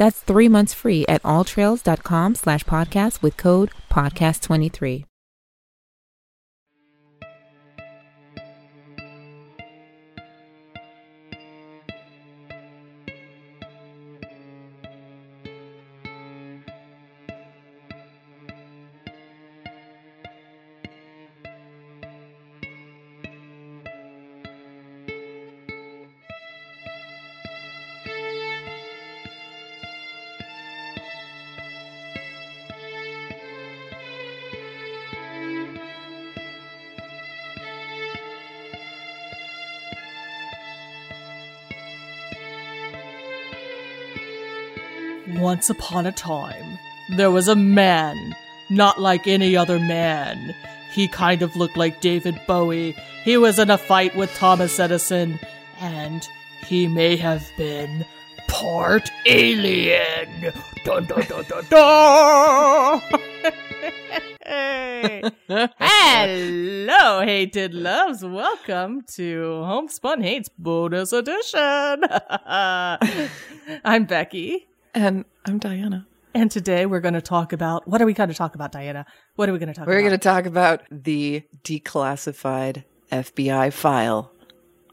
That's three months free at alltrails.com slash podcast with code podcast23. Once upon a time, there was a man, not like any other man. He kind of looked like David Bowie. He was in a fight with Thomas Edison, and he may have been part alien. Dun dun dun dun dun! Hello, hated loves. Welcome to Homespun Haints Bonus Edition. I'm Becky. And I'm Diana. And today we're going to talk about what are we going to talk about, Diana? What are we going to talk about? We're going to talk about the declassified FBI file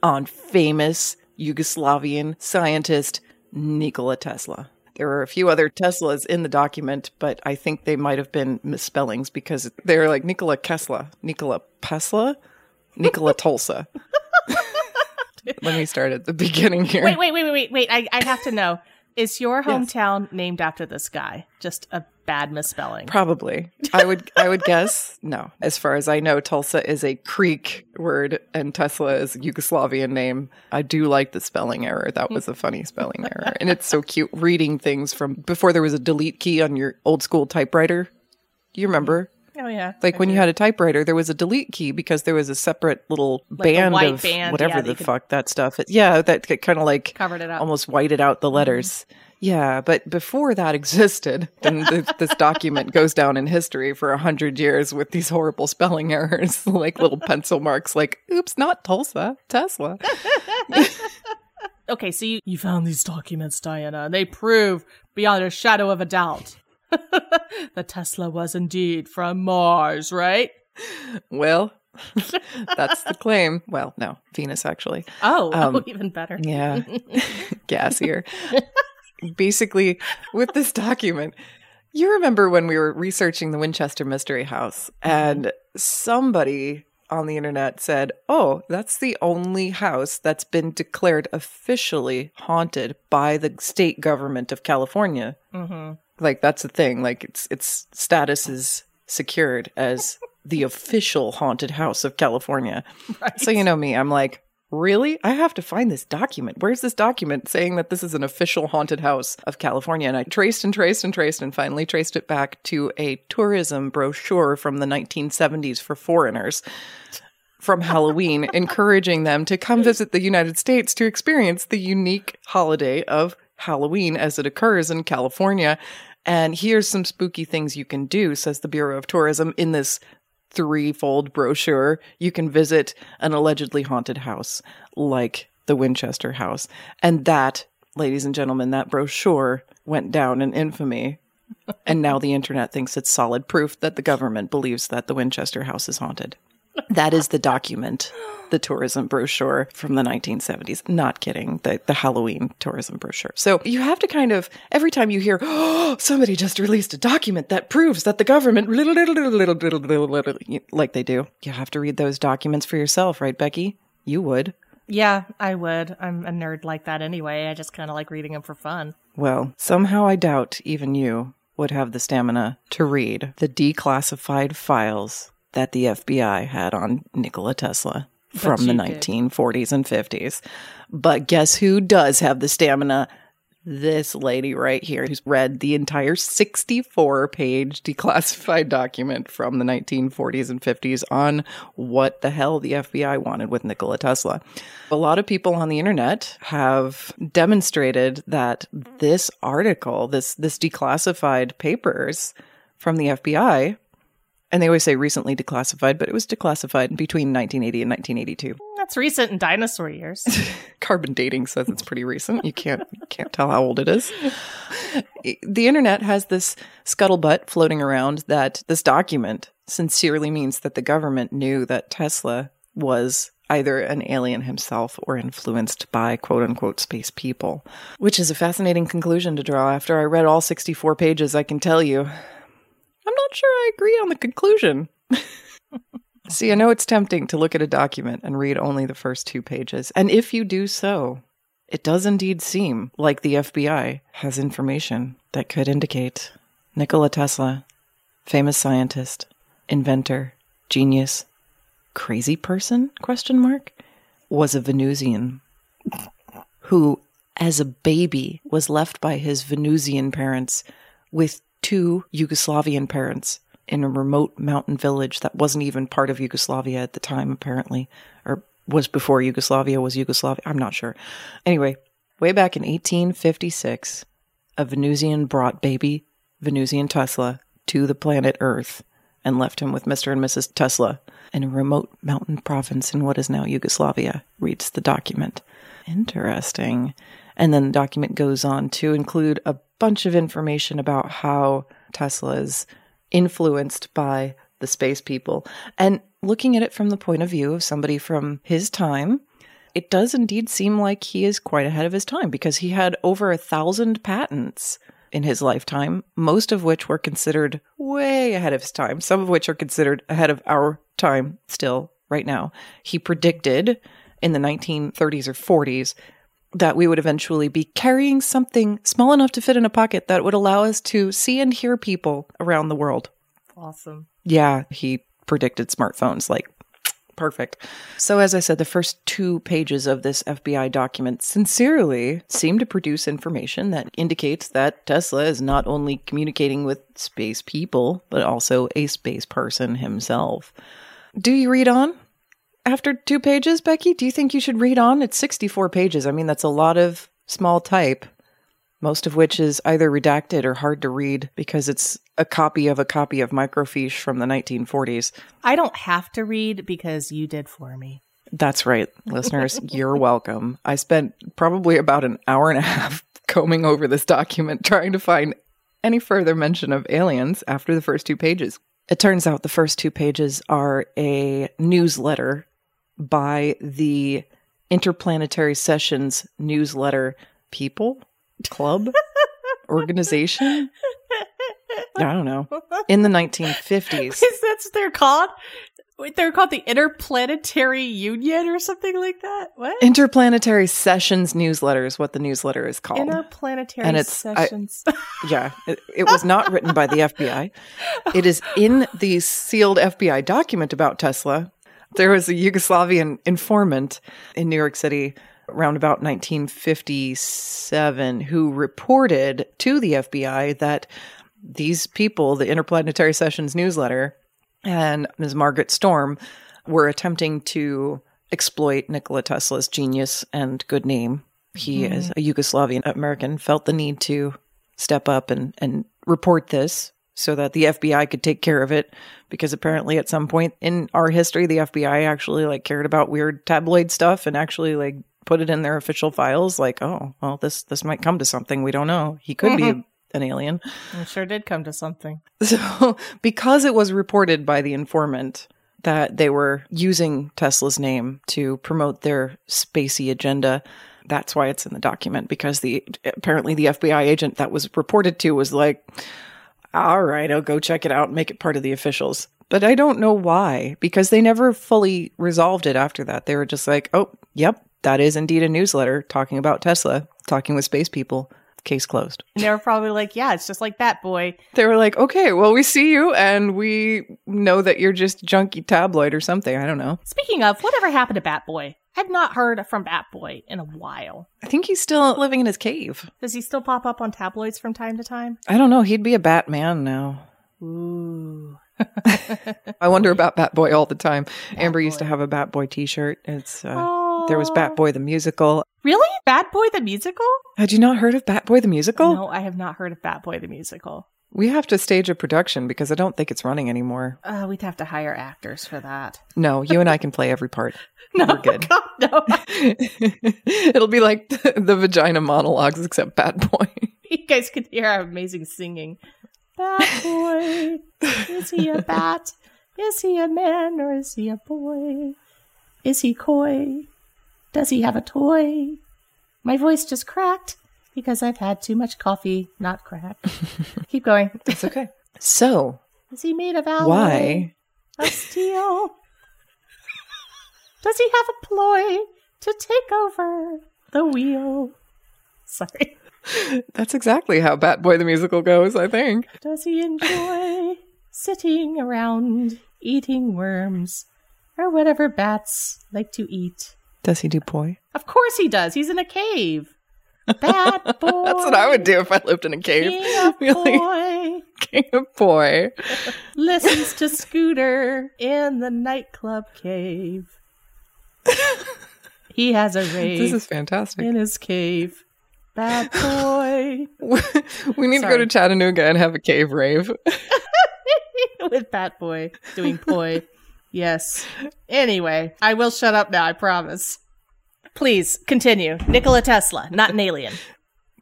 on famous Yugoslavian scientist Nikola Tesla. There were a few other Teslas in the document, but I think they might have been misspellings because they're like Nikola Kesla, Nikola Pesla, Nikola Tulsa. Let me start at the beginning here. Wait, wait, wait, wait, wait, wait. I, I have to know. Is your hometown named after this guy? Just a bad misspelling. Probably. I would I would guess no. As far as I know, Tulsa is a Creek word and Tesla is a Yugoslavian name. I do like the spelling error. That was a funny spelling error. And it's so cute reading things from before there was a delete key on your old school typewriter. You remember? Oh yeah. Like when you had a typewriter, there was a delete key because there was a separate little Like band white of band, whatever yeah, the fuck that stuff. is. yeah, that kind of like Covered it up. almost whited out the mm-hmm. letters. Yeah, but before that existed, then th- this document goes down in history for a hundred years with these horrible spelling errors, like little pencil marks, like "Oops, not Tulsa, Tesla." Okay, so you, you found these documents, Diana, and they prove beyond a shadow of a doubt that Tesla was indeed from Mars, right? Well, that's the claim. Well, no, Venus actually. Oh, Um, oh even better. Yeah, gassier. Basically, with this document, you remember when we were researching the Winchester Mystery House, and somebody on the internet said, Oh, that's the only house that's been declared officially haunted by the state government of California. Mm-hmm. Like, that's the thing. Like, its its status is secured as the official haunted house of California. So you know me, I'm like, really? I have to find this document. Where's this document saying that this is an official haunted house of California? And I traced and traced and traced and finally traced it back to a tourism brochure from the 1970s for foreigners from Halloween, encouraging them to come visit the United States to experience the unique holiday of Halloween as it occurs in California. And here's some spooky things you can do, says the Bureau of Tourism in this threefold brochure. You can visit an allegedly haunted house like the Winchester House. And that, ladies and gentlemen, that brochure went down in infamy. and now the internet thinks it's solid proof that the government believes that the Winchester House is haunted. That is the document, the tourism brochure from the 1970s. Not kidding, the, the Halloween tourism brochure. So you have to kind of, every time you hear, oh, somebody just released a document that proves that the government, little like they do, you have to read those documents for yourself, right, Becky? You would. Yeah, I would. I'm a nerd like that anyway. I just kind of like reading them for fun. Well, somehow I doubt even you would have the stamina to read the declassified files that the FBI had on Nikola Tesla from the 1940s and 50s. But guess who does have the stamina this lady right here who's read the entire 64 page declassified document from the 1940s and 50s on what the hell the FBI wanted with Nikola Tesla. A lot of people on the internet have demonstrated that this article, this, this declassified papers from the FBI and they always say recently declassified, but it was declassified between 1980 and 1982. That's recent in dinosaur years. Carbon dating says it's pretty recent. You can't can't tell how old it is. The internet has this scuttlebutt floating around that this document sincerely means that the government knew that Tesla was either an alien himself or influenced by quote unquote space people, which is a fascinating conclusion to draw. After I read all 64 pages, I can tell you I'm not sure I agree on the conclusion. See, I know it's tempting to look at a document and read only the first two pages. And if you do so, it does indeed seem like the FBI has information that could indicate Nikola Tesla, famous scientist, inventor, genius, crazy person question mark was a Venusian who as a baby was left by his Venusian parents with two Yugoslavian parents in a remote mountain village that wasn't even part of Yugoslavia at the time, apparently, or was before Yugoslavia was Yugoslavia. I'm not sure. Anyway, way back in 1856, a Venusian brought baby Venusian Tesla to the planet Earth and left him with Mr. and Mrs. Tesla in a remote mountain province in what is now Yugoslavia, reads the document. Interesting. And then the document goes on to include a bunch of information about how Tesla is influenced by the space people. And looking at it from the point of view of somebody from his time, it does indeed seem like he is quite ahead of his time because he had over a thousand patents in his lifetime, most of which were considered way ahead of his time, some of which are considered ahead of our time still right now. He predicted in the 1930s or 40s that we would eventually be carrying something small enough to fit in a pocket that would allow us to see and hear people around the world. Awesome. Yeah, he predicted smartphones like perfect. So, as I said, the first two pages of this FBI document sincerely seem to produce information that indicates that Tesla is not only communicating with space people, but also a space person himself. Do you read on? After two pages, Becky? Do you think you should read on? It's 64 pages. I mean, that's a lot of small type, most of which is either redacted or hard to read because it's a copy of a copy of microfiche from the 1940s. I don't have to read because you did for me. That's right, listeners. You're welcome. I spent probably about an hour and a half combing over this document trying to find any further mention of aliens after the first two pages. It turns out the first two pages are a newsletter by the Interplanetary Sessions newsletter people, club, organization. I don't know. In the 1950s. Is that what they're called? They're called the Interplanetary Union or something like that. What? Interplanetary Sessions newsletter is what the newsletter is called. Interplanetary and it's, Sessions. I, yeah, it, it was not written by the FBI. It is in the sealed FBI document about Tesla, there was a Yugoslavian informant in New York City around about 1957 who reported to the FBI that these people, the Interplanetary Sessions newsletter and Ms. Margaret Storm, were attempting to exploit Nikola Tesla's genius and good name. He, mm-hmm. as a Yugoslavian American, felt the need to step up and, and report this so that the FBI could take care of it because apparently at some point in our history the FBI actually like cared about weird tabloid stuff and actually like put it in their official files like oh well this this might come to something we don't know he could mm-hmm. be an alien it sure did come to something so because it was reported by the informant that they were using Tesla's name to promote their spacey agenda. That's why it's in the document because the apparently the FBI agent that was reported to was like, "All right, I'll go check it out and make it part of the officials." But I don't know why because they never fully resolved it after that. They were just like, "Oh, yep, that is indeed a newsletter talking about Tesla, talking with space people." Case closed. And they were probably like, yeah, it's just like Bat Boy. They were like, okay, well, we see you and we know that you're just junky tabloid or something. I don't know. Speaking of, whatever happened to Bat Boy? I've not heard from Bat Boy in a while. I think he's still living in his cave. Does he still pop up on tabloids from time to time? I don't know. He'd be a Batman now. Ooh. I wonder about Bat Boy all the time. Amber used to have a Bat Boy t shirt. It's uh, Oh. There was Bat Boy the musical. Really? Bat Boy the musical? Had you not heard of Bat Boy the musical? No, I have not heard of Bat Boy the musical. We have to stage a production because I don't think it's running anymore. Uh, we'd have to hire actors for that. No, you and I can play every part. No, We're good. God, no. It'll be like the, the vagina monologues, except Bat Boy. you guys could hear our amazing singing. Bat Boy, is he a bat? Is he a man or is he a boy? Is he coy? Does he have a toy? My voice just cracked because I've had too much coffee, not crack. Keep going. It's okay. So, Is he made of alloy? why? Of steel? Does he have a ploy to take over the wheel? Sorry. That's exactly how Bat Boy the musical goes, I think. Does he enjoy sitting around eating worms or whatever bats like to eat? Does he do poi? Of course he does. He's in a cave. Bat boy. That's what I would do if I lived in a cave. King of Really? boy King of poi. listens to Scooter in the nightclub cave. He has a rave This is fantastic. in his cave. Bad boy we need to go to Chattanooga and have a cave rave. with Bat Boy doing poi. Yes. Anyway, I will shut up now, I promise. Please continue. Nikola Tesla, not an alien.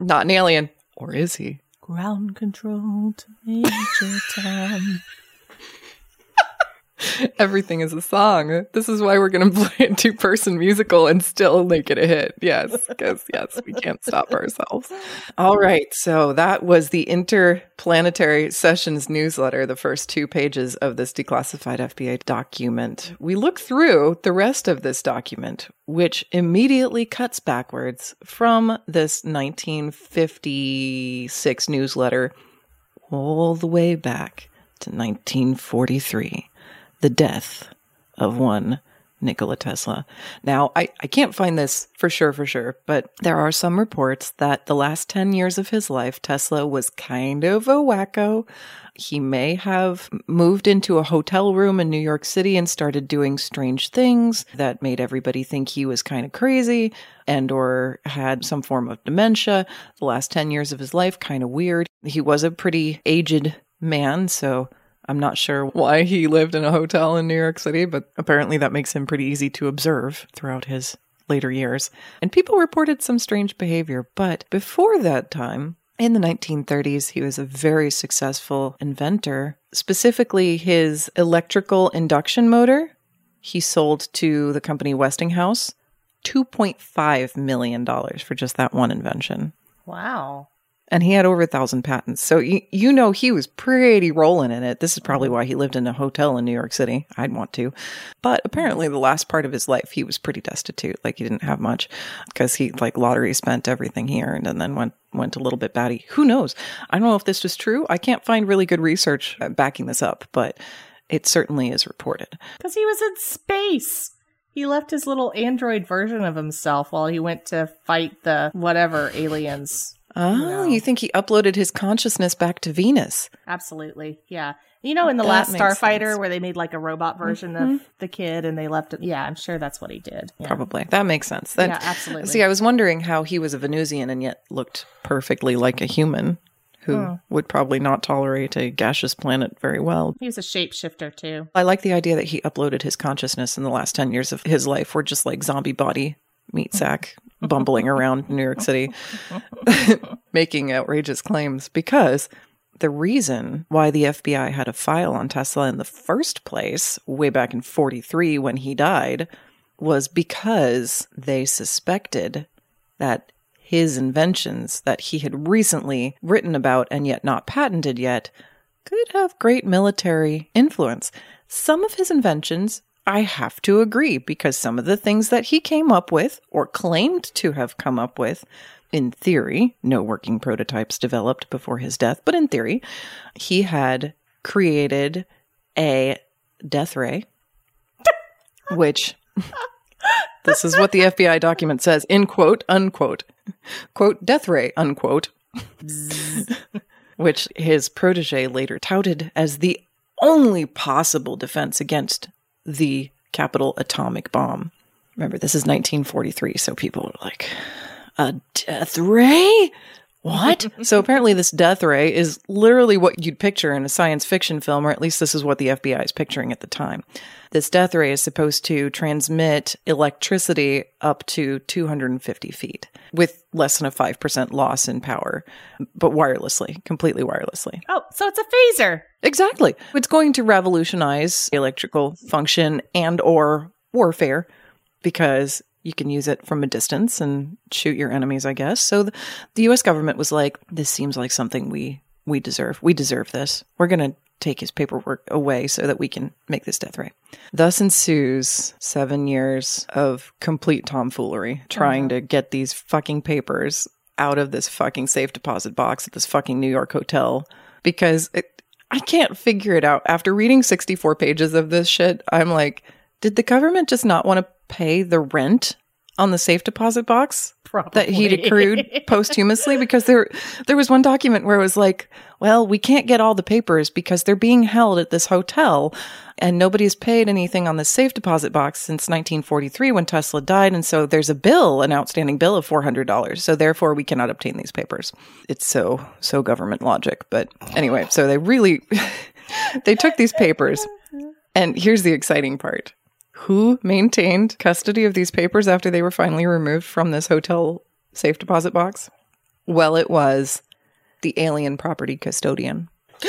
Not an alien. Or is he? Ground control to Major Tom. Everything is a song. This is why we're going to play a two person musical and still make it a hit. Yes, because, yes, we can't stop ourselves. All right. So that was the Interplanetary Sessions newsletter, the first two pages of this declassified FBI document. We look through the rest of this document, which immediately cuts backwards from this 1956 newsletter all the way back to 1943 the death of one Nikola Tesla. Now, I, I can't find this for sure, for sure, but there are some reports that the last 10 years of his life, Tesla was kind of a wacko. He may have moved into a hotel room in New York City and started doing strange things that made everybody think he was kind of crazy and or had some form of dementia. The last 10 years of his life kind of weird. He was a pretty aged man, so I'm not sure why he lived in a hotel in New York City, but apparently that makes him pretty easy to observe throughout his later years. And people reported some strange behavior, but before that time, in the 1930s, he was a very successful inventor, specifically his electrical induction motor. He sold to the company Westinghouse $2.5 million for just that one invention Wow. And he had over a thousand patents. So you, you know he was pretty rolling in it. This is probably why he lived in a hotel in New York City. I'd want to. But apparently the last part of his life he was pretty destitute. Like he didn't have much because he like lottery spent everything he earned and then went went a little bit batty. Who knows? I don't know if this was true. I can't find really good research uh, backing this up, but it certainly is reported. Because he was in space. He left his little android version of himself while he went to fight the whatever aliens. Oh, you think he uploaded his consciousness back to Venus? Absolutely. Yeah. You know, in the That last Starfighter sense. Mm-hmm. where they made like a robot version of the kid and they left it. Yeah, I'm sure that's what he did. Yeah. Probably. That makes sense. That, Yeah, absolutely. See, I was wondering how he was a Venusian and yet looked perfectly like a human who would probably not tolerate a gaseous planet very well. He was a shapeshifter too. I like the idea that he uploaded his consciousness in the last 10 years of his life were just like zombie body meat sack bumbling around New York City making outrageous claims because the reason why the FBI had a file on Tesla in the first place, way back in 43 when he died, was because they suspected that his inventions that he had recently written about and yet not patented yet could have great military influence. Some of his inventions, I have to agree, because some of the things that he came up with or claimed to have come up with, in theory, no working prototypes developed before his death, but in theory, he had created a death ray, which this is what the FBI document says in quote, unquote, quote, death ray, unquote, which his protege later touted as the only possible defense against the capital atomic bomb. Remember, this is 1943, so people are like, a death ray? What? so apparently, this death ray is literally what you'd picture in a science fiction film, or at least this is what the FBI is picturing at the time. This death ray is supposed to transmit electricity up to 250 feet with less than a 5% loss in power, but wirelessly, completely wirelessly. Oh, so it's a phaser. Exactly. It's going to revolutionize electrical function and or warfare because you can use it from a distance and shoot your enemies, I guess. So the, the US government was like, this seems like something we we deserve. We deserve this. We're going to take his paperwork away so that we can make this death ray. Thus ensues seven years of complete tomfoolery trying to mm-hmm. get these fucking papers out of this fucking safe deposit box at this fucking New York hotel because it, I can't figure it out. After reading 64 pages of this shit, I'm like, did the government just not want to pay the rent on the safe deposit box that he'd accrued posthumously? Because there, there was one document where it was like, well, we can't get all the papers because they're being held at this hotel and nobody's paid anything on the safe deposit box since 1943 when Tesla died. And so there's a bill, an outstanding bill of $400. So therefore we cannot obtain these papers. It's so, so government logic. But anyway, so they really, they took these papers and here's the exciting part. Who maintained custody of these papers after they were finally removed from this hotel safe deposit box? Well, it was the alien property custodian.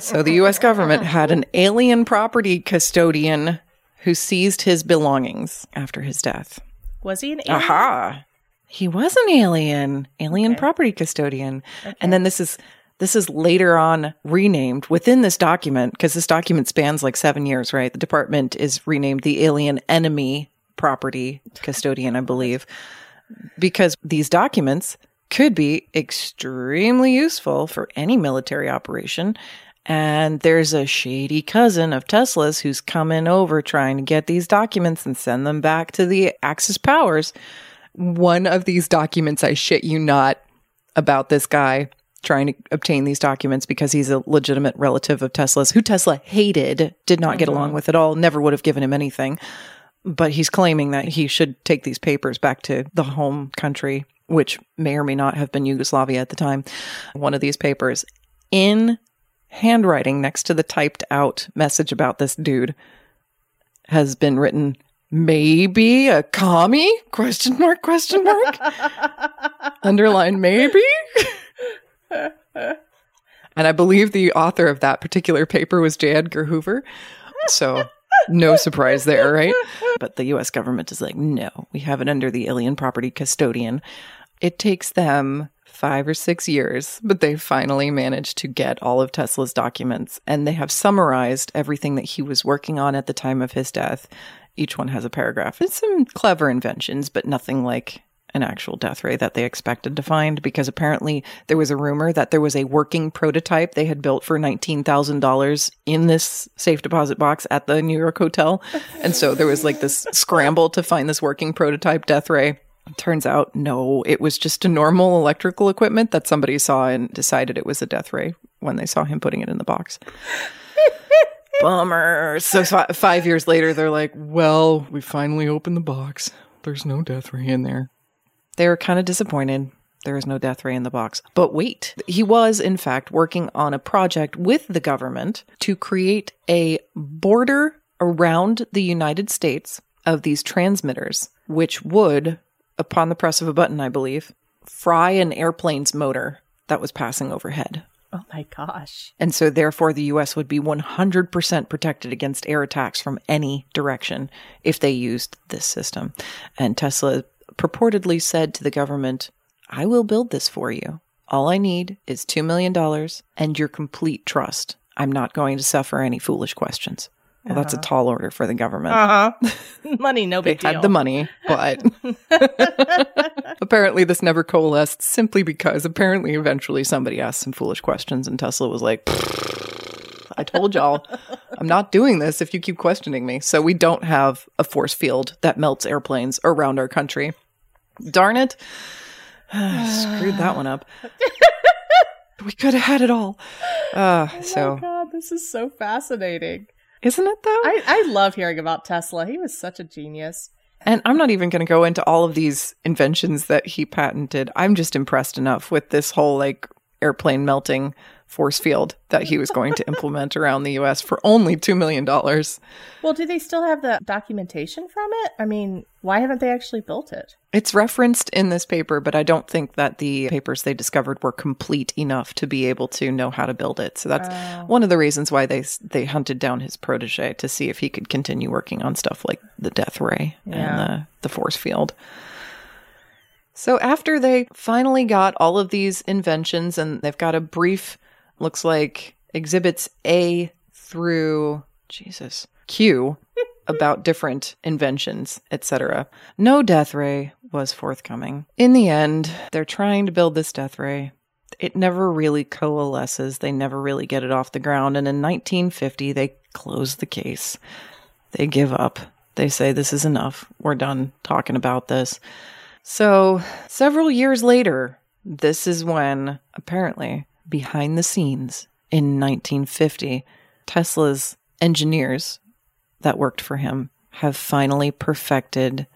so the US government had an alien property custodian who seized his belongings after his death. Was he an alien? Aha. He was an alien, alien Okay. property custodian. And then this is this is later on renamed within this document because this document spans like 7 years, right? The department is renamed the alien enemy property custodian, I believe, because these documents could be extremely useful for any military operation. And there's a shady cousin of Tesla's who's coming over trying to get these documents and send them back to the Axis powers. One of these documents, I shit you not, about this guy trying to obtain these documents because he's a legitimate relative of Tesla's, who Tesla hated, did not get along mm-hmm. with at all, never would have given him anything. But he's claiming that he should take these papers back to the home country, which may or may not have been Yugoslavia at the time. One of these papers in handwriting next to the typed out message about this dude has been written maybe a commie question mark question mark underline maybe and i believe the author of that particular paper was j edgar hoover so no surprise there right but the us government is like no we have it under the alien property custodian it takes them five or six years, but they finally managed to get all of Tesla's documents and they have summarized everything that he was working on at the time of his death. Each one has a paragraph. It's some clever inventions, but nothing like an actual death ray that they expected to find because apparently there was a rumor that there was a working prototype they had built for $19,000 in this safe deposit box at the New York hotel. And so there was like this scramble to find this working prototype death ray. Turns out, no, it was just a normal electrical equipment that somebody saw and decided it was a death ray when they saw him putting it in the box. Bummer. So fi- five years later, they're like, well, we finally opened the box. There's no death ray in there. They were kind of disappointed. There is no death ray in the box. But wait, he was, in fact, working on a project with the government to create a border around the United States of these transmitters, which would, upon the press of a button, I believe, fry an airplane's motor that was passing overhead. Oh my gosh. And so, therefore, the US would be 100% protected against air attacks from any direction if they used this system. And Tesla purportedly said to the government, I will build this for you. All I need is $2 million and your complete trust. I'm not going to suffer any foolish questions. Well, that's a tall order for the government. Uh huh. Money, no They big deal. had the money, but apparently this never coalesced simply because apparently eventually somebody asked some foolish questions and Tesla was like, I told y'all, I'm not doing this if you keep questioning me. So we don't have a force field that melts airplanes around our country. Darn it. Screwed that one up. we could have had it all. Uh, so, Oh God, this is so fascinating. isn't it though? I, I love hearing about Tesla. He was such a genius. And I'm not even going to go into all of these inventions that he patented. I'm just impressed enough with this whole like airplane melting force field that he was going to implement around the US for only $2 million. Well, do they still have the documentation from it? I mean, why haven't they actually built it? It's referenced in this paper, but I don't think that the papers they discovered were complete enough to be able to know how to build it. So that's oh. one of the reasons why they they hunted down his protege to see if he could continue working on stuff like the death ray and the, the force field. So after they finally got all of these inventions and they've got a brief looks like exhibits A through Jesus Q about different inventions, etc. No death ray was forthcoming. In the end, they're trying to build this death ray. It never really coalesces. They never really get it off the ground. And in 1950, they close the case. They give up. They say, This is enough. We're done talking about this. So, several years later, this is when, apparently, behind the scenes in 1950, Tesla's engineers that worked for him have finally perfected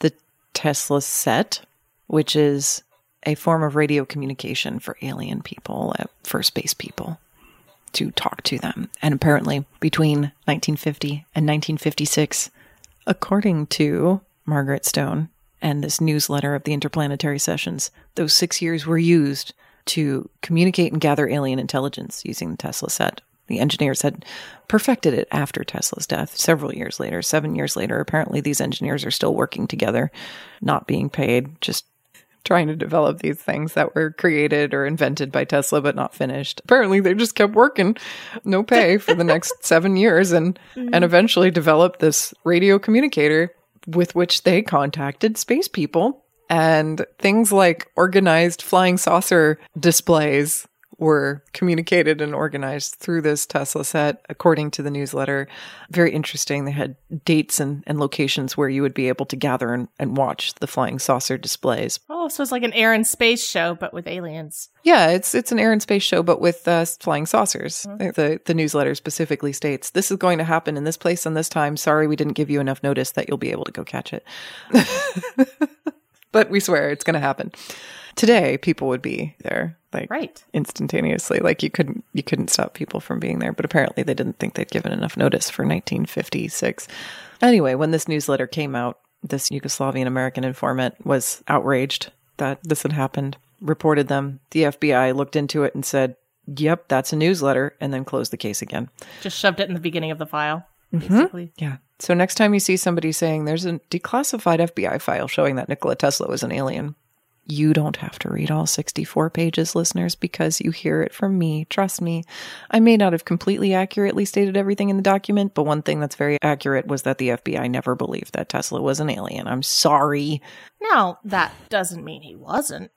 the Tesla set, which is a form of radio communication for alien people, uh, for space people to talk to them. And apparently, between 1950 and 1956, according to Margaret Stone and this newsletter of the interplanetary sessions, those six years were used to communicate and gather alien intelligence using the Tesla set. The engineers had perfected it after Tesla's death several years later, seven years later. Apparently, these engineers are still working together, not being paid, just trying to develop these things that were created or invented by Tesla but not finished. Apparently they just kept working, no pay for the next 7 years and and mm-hmm. eventually developed this radio communicator with which they contacted space people and things like organized flying saucer displays were communicated and organized through this Tesla set, according to the newsletter. Very interesting. They had dates and, and locations where you would be able to gather and, and watch the flying saucer displays. Oh, so it's like an air and space show, but with aliens. Yeah, it's it's an air and space show, but with uh, flying saucers. The the newsletter specifically states this is going to happen in this place and this time. Sorry, we didn't give you enough notice that you'll be able to go catch it. but we swear it's going to happen. Today, people would be there like Right. instantaneously. Like you couldn't you couldn't stop people from being there. But apparently, they didn't think they'd given enough notice for 1956. Anyway, when this newsletter came out, this Yugoslavian American informant was outraged that this had happened. Reported them. The FBI looked into it and said, "Yep, that's a newsletter," and then closed the case again. Just shoved it in the beginning of the file, mm-hmm. basically. Yeah. So next time you see somebody saying there's a declassified FBI file showing that Nikola Tesla was an alien, you don't have to read all 64 pages, listeners, because you hear it from me. Trust me. I may not have completely accurately stated everything in the document, but one thing that's very accurate was that the FBI never believed that Tesla was an alien. I'm sorry. Now, that doesn't mean he wasn't.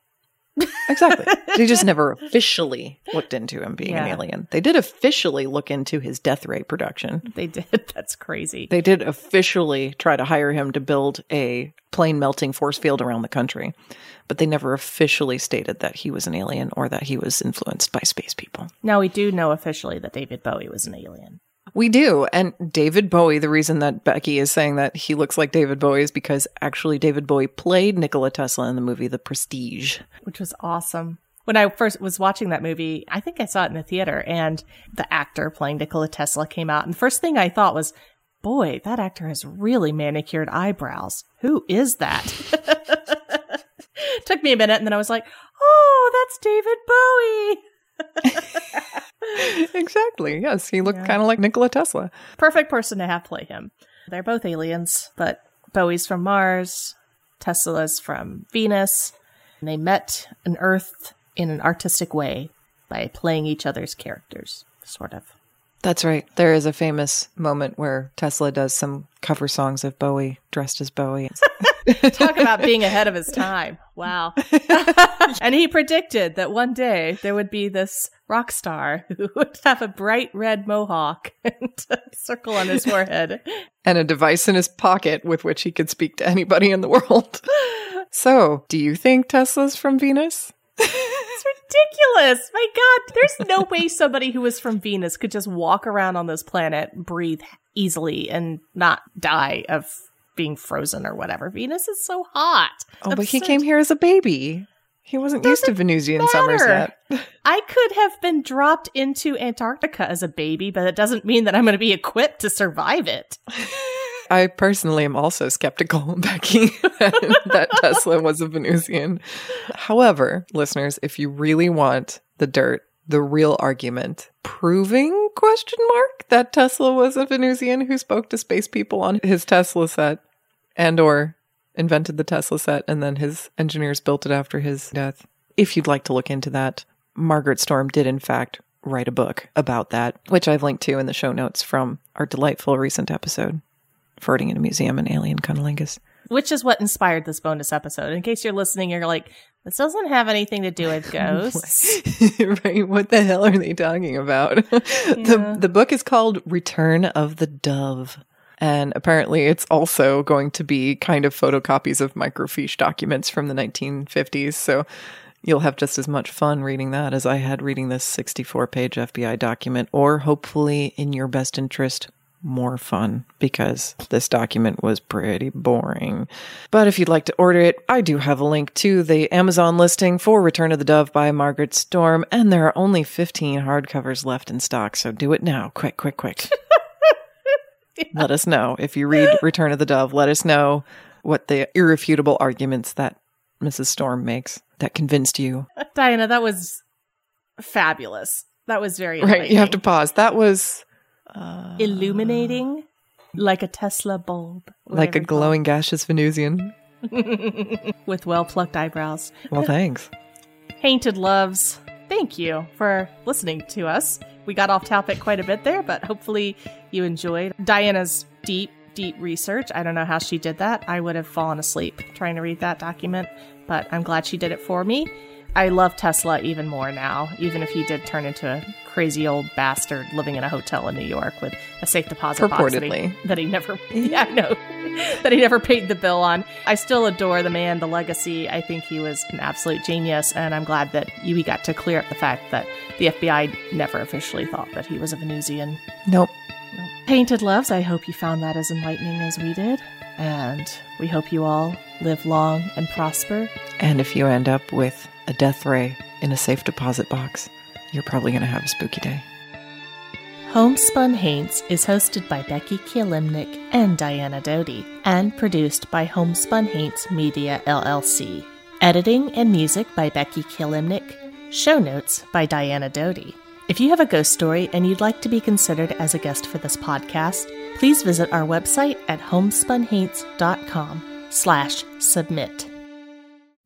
Exactly. they just never officially looked into him being an alien. They did officially look into his death ray production. They did. That's crazy. They did officially try to hire him to build a plane melting force field around the country, but they never officially stated that he was an alien or that he was influenced by space people. now we do know officially that David Bowie was an alien. We do. And David Bowie, the reason that Becky is saying that he looks like David Bowie is because actually David Bowie played Nikola Tesla in the movie The Prestige. which was awesome. When I first was watching that movie, I think I saw it in the theater, and the actor playing Nikola Tesla came out. And the first thing I thought was, boy, that actor has really manicured eyebrows. Who is that? Took me a minute, and then I was like, "Oh, that's David Bowie." exactly. Yes, he looked Yeah. kind of like Nikola Tesla. Perfect person to have play him. They're both aliens, but Bowie's from Mars, Tesla's from Venus. And they met on Earth in an artistic way by playing each other's characters, sort of. That's right. There is a famous moment where Tesla does some cover songs of Bowie dressed as Bowie. Talk about being ahead of his time. Wow. and he predicted that one day there would be this rock star who would have a bright red mohawk and a circle on his forehead. and a device in his pocket with which he could speak to anybody in the world. So, do you think Tesla's from Venus? It's ridiculous. My God, there's no way somebody who was from Venus could just walk around on this planet, breathe easily, and not die of being frozen or whatever. Venus is so hot. Oh, but he came here as a baby. He wasn't used to Venusian summers yet. I could have been dropped into Antarctica as a baby, but it doesn't mean that I'm going to be equipped to survive it. I personally am also skeptical, Becky, that Tesla was a Venusian. However, listeners, if you really want the dirt, the real argument, proving question mark that Tesla was a Venusian who spoke to space people on his Tesla set and or invented the Tesla set and then his engineers built it after his death. If you'd like to look into that, Margaret Storm did in fact write a book about that, which I've linked to in the show notes from our delightful recent episode, Farting in a Museum and Alien Cunnilingus. Which is what inspired this bonus episode. In case you're listening, you're like, this doesn't have anything to do with ghosts. right? What the hell are they talking about? the the book is called Return of the Dove. And apparently it's also going to be kind of photocopies of microfiche documents from the 1950s. So you'll have just as much fun reading that as I had reading this 64 page FBI document, or hopefully in your best interest, more fun because this document was pretty boring. But if you'd like to order it, I do have a link to the Amazon listing for Return of the Dove by Margaret Storm, and there are only 15 hardcovers left in stock, so do it now. Quick, quick, quick. Let us know. If you read Return of the Dove, let us know what the irrefutable arguments that Mrs. Storm makes that convinced you. Diana, that was fabulous. That was very Right, you have to pause. That was illuminating like a Tesla bulb, like a glowing gaseous Venusian. with well plucked eyebrows. Well, thanks. Painted loves. Thank you for listening to us. We got off topic quite a bit there, but hopefully you enjoyed Diana's deep, deep research. I don't know how she did that. I would have fallen asleep trying to read that document, but I'm glad she did it for me. I love Tesla even more now, even if he did turn into a crazy old bastard living in a hotel in New York with a safe deposit box that he, that he never, yeah, I know, that he never paid the bill on. I still adore the man, the legacy. I think he was an absolute genius, and I'm glad that you got to clear up the fact that the FBI never officially thought that he was a Venusian. Nope. Painted Loves, I hope you found that as enlightening as we did. And we hope you all live long and prosper. And if you end up with a death ray in a safe deposit box, you're probably going to have a spooky day. Homespun Haints is hosted by Becky Kielimnik and Diana Doty, and produced by Homespun Haints Media LLC. Editing and music by Becky Kielimnik. Show notes by Diana Doty. If you have a ghost story and you'd like to be considered as a guest for this podcast, please visit our website at homespunhaints.com slash submit.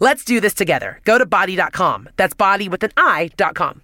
Let's do this together. Go to bodi.com. That's body with an I.com.